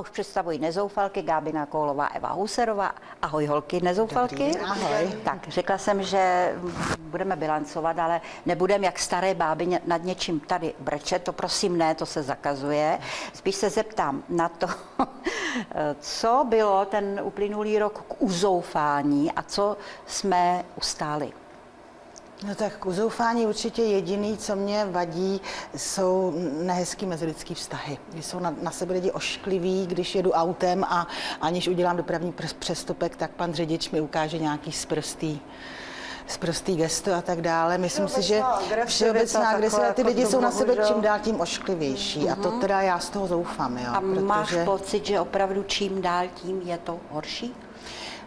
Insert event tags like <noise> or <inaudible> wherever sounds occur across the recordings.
A už představuji nezoufalky Gábina Koulová, Eva Huserová. Ahoj holky, nezoufalky. Dobrý, ahoj. Tak, řekla jsem, že budeme bilancovat, ale nebudeme jak staré báby nad něčím tady brečet, to prosím ne, to se zakazuje. Spíš se zeptám na to, <laughs> co bylo ten uplynulý rok k uzoufání a co jsme ustáli. No tak k uzoufání určitě jediný, co mě vadí, jsou nehezký mezilidský vztahy. Když jsou na, na sebe lidi oškliví, když jedu autem a aniž udělám dopravní přestupek, tak pan řidič mi ukáže nějaký sprostý sprostý gesto a tak dále. Myslím si, že všeobecná agrese, ty jako lidi jsou na sebe čím dál tím ošklivější mm-hmm. a to mhm. teda já z toho zoufám. Jo, a protože... máš pocit, že opravdu čím dál tím je to horší?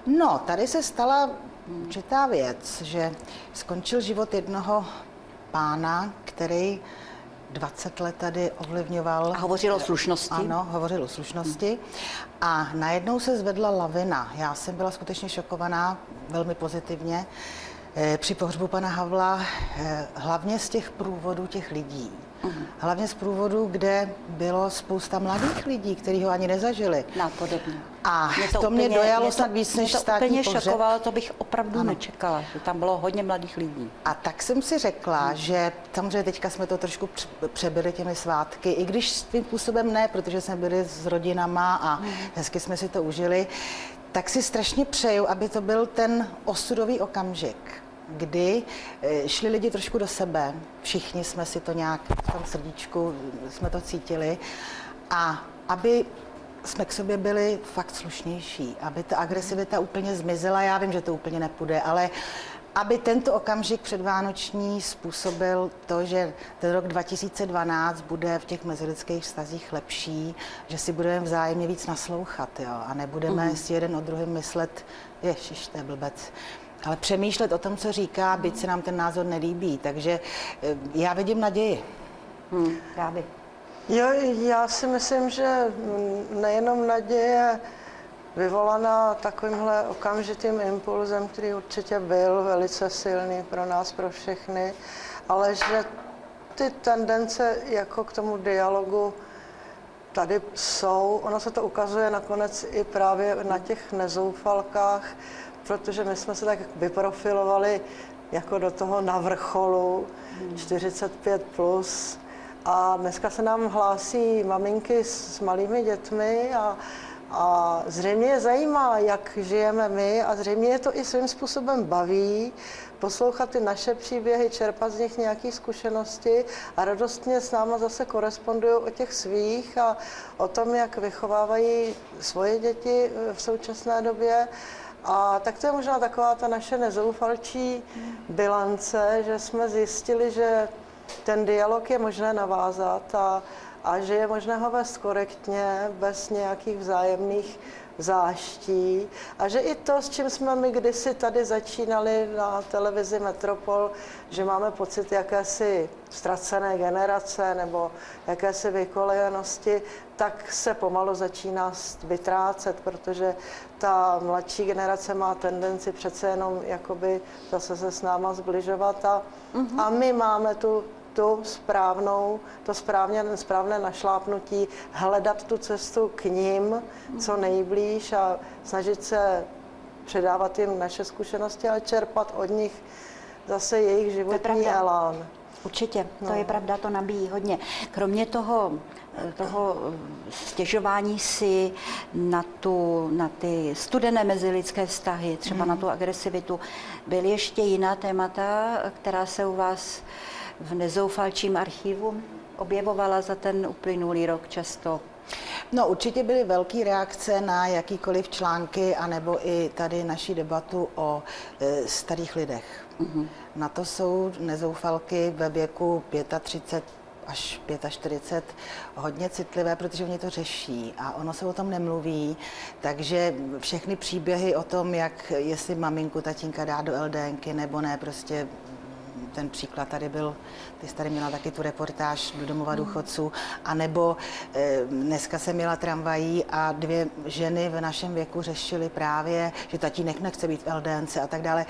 No, tady se stala určitá věc, že skončil život jednoho pána, který 20 let tady ovlivňoval. A hovořil o slušnosti. Ano, hovořil o slušnosti. A najednou se zvedla lavina. Já jsem byla skutečně šokovaná, velmi pozitivně, při pohřbu pana Havla, eh, hlavně z těch průvodů těch lidí. Uh-huh. Hlavně z průvodu, kde bylo spousta mladých lidí, kteří ho ani nezažili. Napodobně. A mě to, to úplně, mě dojalo mě to, snad víc než mě to státní úplně pohřeb. šokovalo, to bych opravdu ano. nečekala, že tam bylo hodně mladých lidí. A tak jsem si řekla, hmm. že samozřejmě teďka jsme to trošku přebyli těmi svátky, i když svým způsobem ne, protože jsme byli s rodinama a hmm. hezky jsme si to užili, tak si strašně přeju, aby to byl ten osudový okamžik kdy eh, šli lidi trošku do sebe, všichni jsme si to nějak v tom srdíčku, jsme to cítili a aby jsme k sobě byli fakt slušnější, aby ta agresivita úplně zmizela. Já vím, že to úplně nepůjde, ale aby tento okamžik předvánoční způsobil to, že ten rok 2012 bude v těch mezilidských vztazích lepší, že si budeme vzájemně víc naslouchat jo, a nebudeme mm. si jeden o druhém myslet, ježiš, to je blbec ale přemýšlet o tom, co říká, byť se nám ten názor nelíbí. Takže eh, já vidím naději. Hmm, Gáby. Jo, já si myslím, že nejenom naděje vyvolaná takovýmhle okamžitým impulzem, který určitě byl velice silný pro nás, pro všechny, ale že ty tendence jako k tomu dialogu tady jsou. Ono se to ukazuje nakonec i právě na těch nezoufalkách, protože my jsme se tak vyprofilovali jako do toho na vrcholu 45 plus a dneska se nám hlásí maminky s malými dětmi a, a zřejmě je zajímá, jak žijeme my a zřejmě je to i svým způsobem baví poslouchat ty naše příběhy, čerpat z nich nějaké zkušenosti a radostně s náma zase korespondují o těch svých a o tom, jak vychovávají svoje děti v současné době. A tak to je možná taková ta naše nezoufalčí bilance, že jsme zjistili, že ten dialog je možné navázat a, a že je možné ho vést korektně, bez nějakých vzájemných záští a že i to, s čím jsme my kdysi tady začínali na televizi Metropol, že máme pocit jakési ztracené generace nebo jakési vykolejenosti, tak se pomalu začíná vytrácet, protože ta mladší generace má tendenci přece jenom jakoby zase se s náma zbližovat a, mm-hmm. a my máme tu tu správnou, to správně, správné našlápnutí, hledat tu cestu k ním co nejblíž a snažit se předávat jim naše zkušenosti a čerpat od nich zase jejich životní elán. Určitě, no. to je pravda, to nabíjí hodně. Kromě toho, toho stěžování si na, tu, na ty studené mezilidské vztahy, třeba mm. na tu agresivitu, byly ještě jiná témata, která se u vás v nezoufalčím archivu objevovala za ten uplynulý rok často? No určitě byly velké reakce na jakýkoliv články, anebo i tady naší debatu o e, starých lidech. Mm-hmm. Na to jsou nezoufalky ve věku 35 až 45 hodně citlivé, protože oni to řeší a ono se o tom nemluví, takže všechny příběhy o tom, jak jestli maminku tatínka dá do LDNky nebo ne, prostě ten příklad tady byl, ty jsi tady měla taky tu reportáž do domova hmm. důchodců, anebo e, dneska jsem měla tramvají a dvě ženy v našem věku řešily právě, že tatínek nechce být v LDNce a tak dále.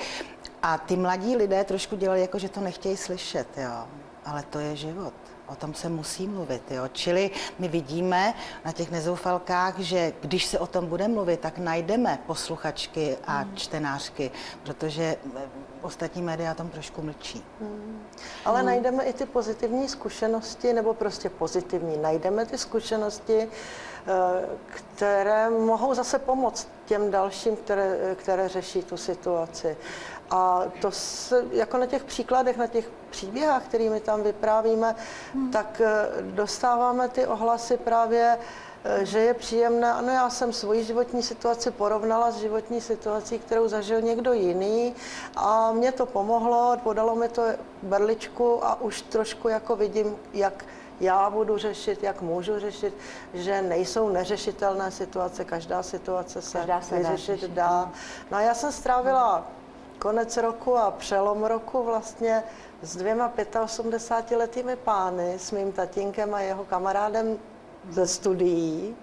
A ty mladí lidé trošku dělali jako, že to nechtějí slyšet, jo. Ale to je život. O tom se musí mluvit. Jo. Čili my vidíme na těch nezoufalkách, že když se o tom bude mluvit, tak najdeme posluchačky a hmm. čtenářky, protože eh, ostatní média o tom trošku mlčí. Hmm. Ale hmm. najdeme i ty pozitivní zkušenosti, nebo prostě pozitivní. Najdeme ty zkušenosti, eh, které mohou zase pomoct těm dalším, které, které řeší tu situaci. A to se, jako na těch příkladech, na těch příběhách, kterými tam vyprávíme, hmm. tak eh, dostáváme ty ohlasy právě, eh, že je příjemné, ano, já jsem svoji životní situaci porovnala s životní situací, kterou zažil někdo jiný a mě to pomohlo, podalo mi to berličku a už trošku jako vidím, jak já budu řešit, jak můžu řešit, že nejsou neřešitelné situace, každá situace se, každá se vyřešit dá. dá. No a já jsem strávila konec roku a přelom roku vlastně s dvěma 85-letými pány, s mým tatínkem a jeho kamarádem ze studií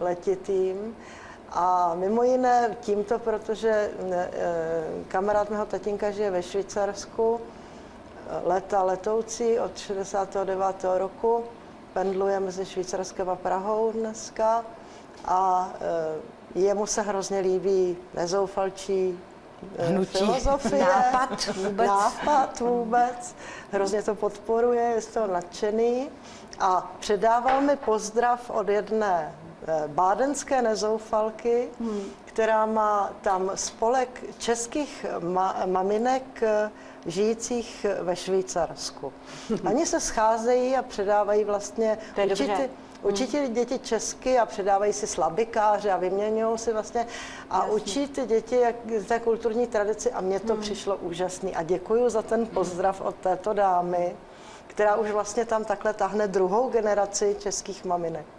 letitým. A mimo jiné tímto, protože e, kamarád mého tatínka žije ve Švýcarsku, leta letoucí od 69. roku, pendluje mezi Švýcarskem a Prahou dneska a e, jemu se hrozně líbí nezoufalčí hnutí, filozofie, nápad vůbec. nápad vůbec. Hrozně to podporuje, je z toho nadšený. A předával mi pozdrav od jedné eh, bádenské nezoufalky, hmm. Která má tam spolek českých ma- maminek eh, žijících ve Švýcarsku. <laughs> Oni se scházejí a předávají vlastně určitě, Učí ty děti česky a předávají si slabikáře a vyměňují si vlastně a Jasně. učí ty děti jak té kulturní tradici a mně to hmm. přišlo úžasný a děkuji za ten pozdrav od této dámy, která už vlastně tam takhle tahne druhou generaci českých maminek.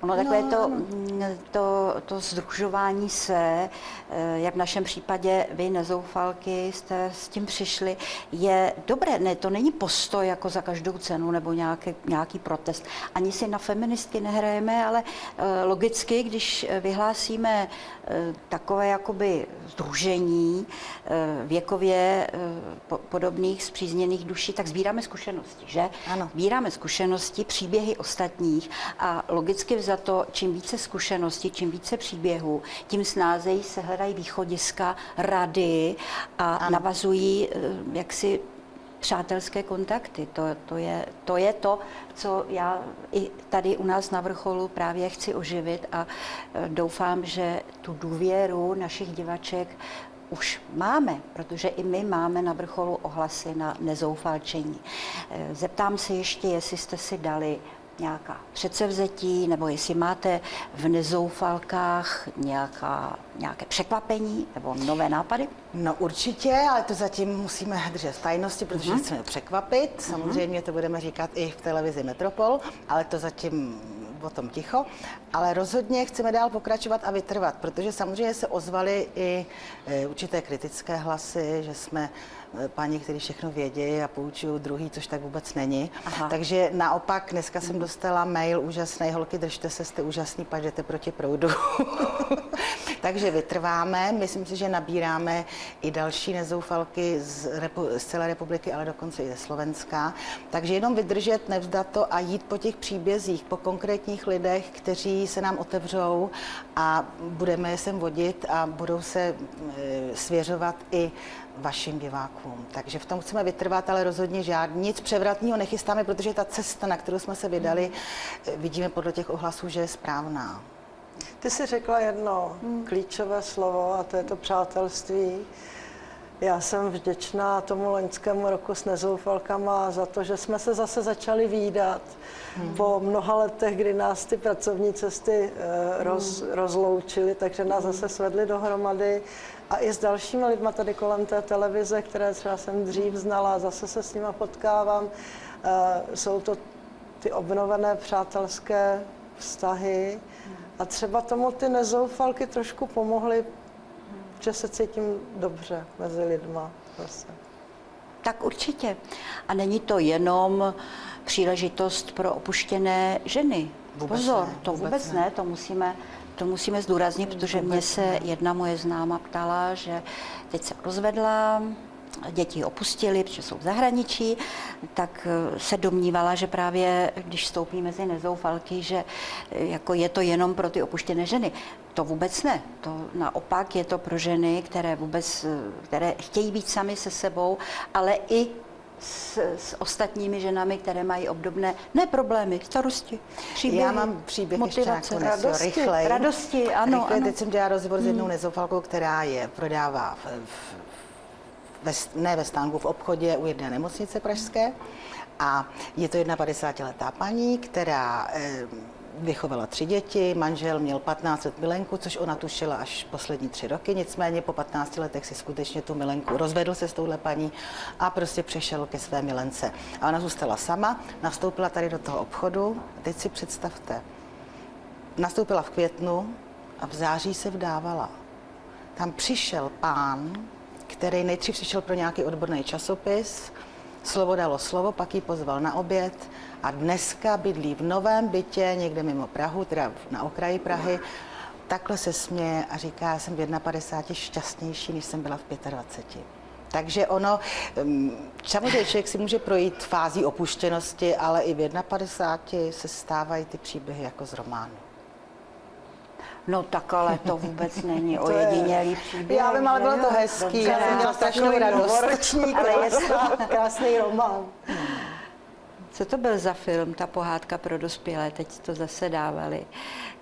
Ono takové no, to, mm, to, to združování se, eh, jak v našem případě vy nezoufalky jste s tím přišli, je dobré. Ne, to není postoj jako za každou cenu nebo nějaký, nějaký protest. Ani si na feministky nehrajeme, ale eh, logicky, když vyhlásíme eh, takové jakoby združení věkově podobných zpřízněných duší, tak sbíráme zkušenosti, že? Ano. Sbíráme zkušenosti, příběhy ostatních a logicky za to, čím více zkušeností, čím více příběhů, tím snázejí se hledají východiska, rady a ano. navazují eh, jaksi přátelské kontakty. To, to, je, to je to, co já i tady u nás na vrcholu právě chci oživit a eh, doufám, že tu důvěru našich divaček už máme, protože i my máme na vrcholu ohlasy na nezoufalčení. Eh, zeptám se ještě, jestli jste si dali nějaká předsevzetí, nebo jestli máte v nezoufalkách nějaká, nějaké překvapení nebo nové nápady? No určitě, ale to zatím musíme držet v tajnosti, protože uh-huh. chceme překvapit. Mhm. Samozřejmě to budeme říkat i v televizi Metropol, ale to zatím o tom ticho, ale rozhodně chceme dál pokračovat a vytrvat, protože samozřejmě se ozvaly i e, určité kritické hlasy, že jsme e, paní, kteří všechno vědí a poučují druhý, což tak vůbec není. Aha. Takže naopak dneska jsem dostala mail úžasné, holky, držte se, jste úžasný, pak jdete proti proudu. <laughs> Takže vytrváme, myslím si, že nabíráme i další nezoufalky z, repu- z celé republiky, ale dokonce i ze Slovenska. Takže jenom vydržet, nevzdat to a jít po těch příbězích, po konkrétních lidech, kteří se nám otevřou a budeme je sem vodit a budou se e, svěřovat i vašim divákům. Takže v tom chceme vytrvat, ale rozhodně žádný nic převratného nechystáme, protože ta cesta, na kterou jsme se vydali, e, vidíme podle těch ohlasů, že je správná. Ty jsi řekla jedno hmm. klíčové slovo a to je to přátelství. Já jsem vděčná tomu loňskému roku s nezoufalkama za to, že jsme se zase začali výdat hmm. po mnoha letech, kdy nás ty pracovní cesty eh, roz, hmm. rozloučily, takže nás hmm. zase svedly dohromady. A i s dalšími lidmi tady kolem té televize, které třeba jsem dřív znala, zase se s nimi potkávám. Eh, jsou to ty obnovené přátelské vztahy. A třeba tomu ty nezoufalky trošku pomohly, že se cítím dobře mezi lidma zase. Tak určitě. A není to jenom příležitost pro opuštěné ženy. Vůbec Pozor, ne, to vůbec, vůbec ne. ne, to musíme, to musíme zdůraznit, protože mě se jedna moje známa ptala, že teď se rozvedla, děti opustili, protože jsou v zahraničí, tak eh, se domnívala, že právě když stoupí mezi nezoufalky, že eh, jako je to jenom pro ty opuštěné ženy. To vůbec ne. To naopak je to pro ženy, které vůbec, které chtějí být sami se sebou, ale i s, s ostatními ženami, které mají obdobné, ne problémy, starosti, příběhy, Já mám příběh motivace, ještě nakonec, jo, radosti, rychlej. radosti, ano, Rychle, ano. Teď jsem dělala rozhovor s jednou nezoufalkou, která je prodává v, v, ve, ne ve stánku, v obchodě u jedné nemocnice pražské. A je to 51-letá paní, která eh, vychovala tři děti, manžel měl 15 let milenku, což ona tušila až poslední tři roky, nicméně po 15 letech si skutečně tu milenku rozvedl se s touhle paní a prostě přešel ke své milence. A ona zůstala sama, nastoupila tady do toho obchodu. Teď si představte, nastoupila v květnu a v září se vdávala. Tam přišel pán, který nejdřív přišel pro nějaký odborný časopis, slovo dalo slovo, pak ji pozval na oběd a dneska bydlí v novém bytě někde mimo Prahu, teda na okraji Prahy. Takhle se směje a říká, já jsem v 51 šťastnější, než jsem byla v 25. Takže ono, mm, samozřejmě člověk si může projít fází opuštěnosti, ale i v 51 se stávají ty příběhy jako z románu. No tak ale to vůbec není <laughs> To je- ojedinělý příběh. Já vím, ale bylo to hezký, Dobře, já jsem měla strašnou Takový radost. Ale je krásný, <laughs> krásný román. Co to byl za film, ta pohádka pro dospělé? Teď to zase dávali,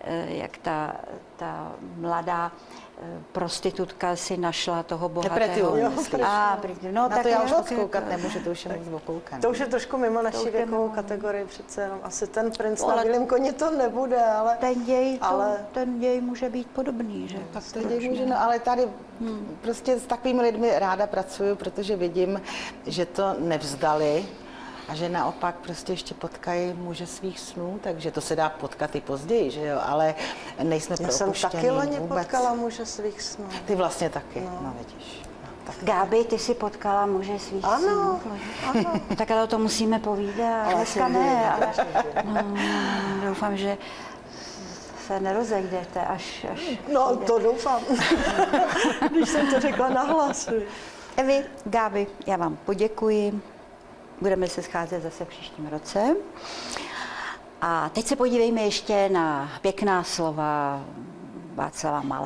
eh, jak ta, ta mladá eh, prostitutka si našla toho bohatého. Pretiu, Jo? A, no, Na tak to já už moc koukat nemůžu, to už je moc okoukaný. To už je trošku mimo naši věkovou mimo. kategorii přece jenom. Asi ten princ No, na ale- bílém koni to nebude, ale... Ten děj, to, Ale- ten děj může být podobný, že? Tak To děj může, no, ale tady prostě s takovými lidmi ráda pracuju, protože vidím, že to nevzdali a že naopak prostě ještě potkají muže svých snů, takže to se dá potkat i později, že jo, ale nejsme Já jsem taky loni vůbec. potkala muže svých snů. Ty vlastně taky, no, no vidíš. No, tak. Gáby, ty si potkala muže svých Ano, synů. ano. <laughs> Tak ale o tom musíme povídat. Ale Dneska ne, ale no, doufám, že se nerozejdete, až, až No, to doufám. <laughs> Když jsem to řekla nahlas. Evi, Gáby, já vám poděkuji. Budeme se scházet zase v příštím roce. A teď se podívejme ještě na pěkná slova Václava Malé.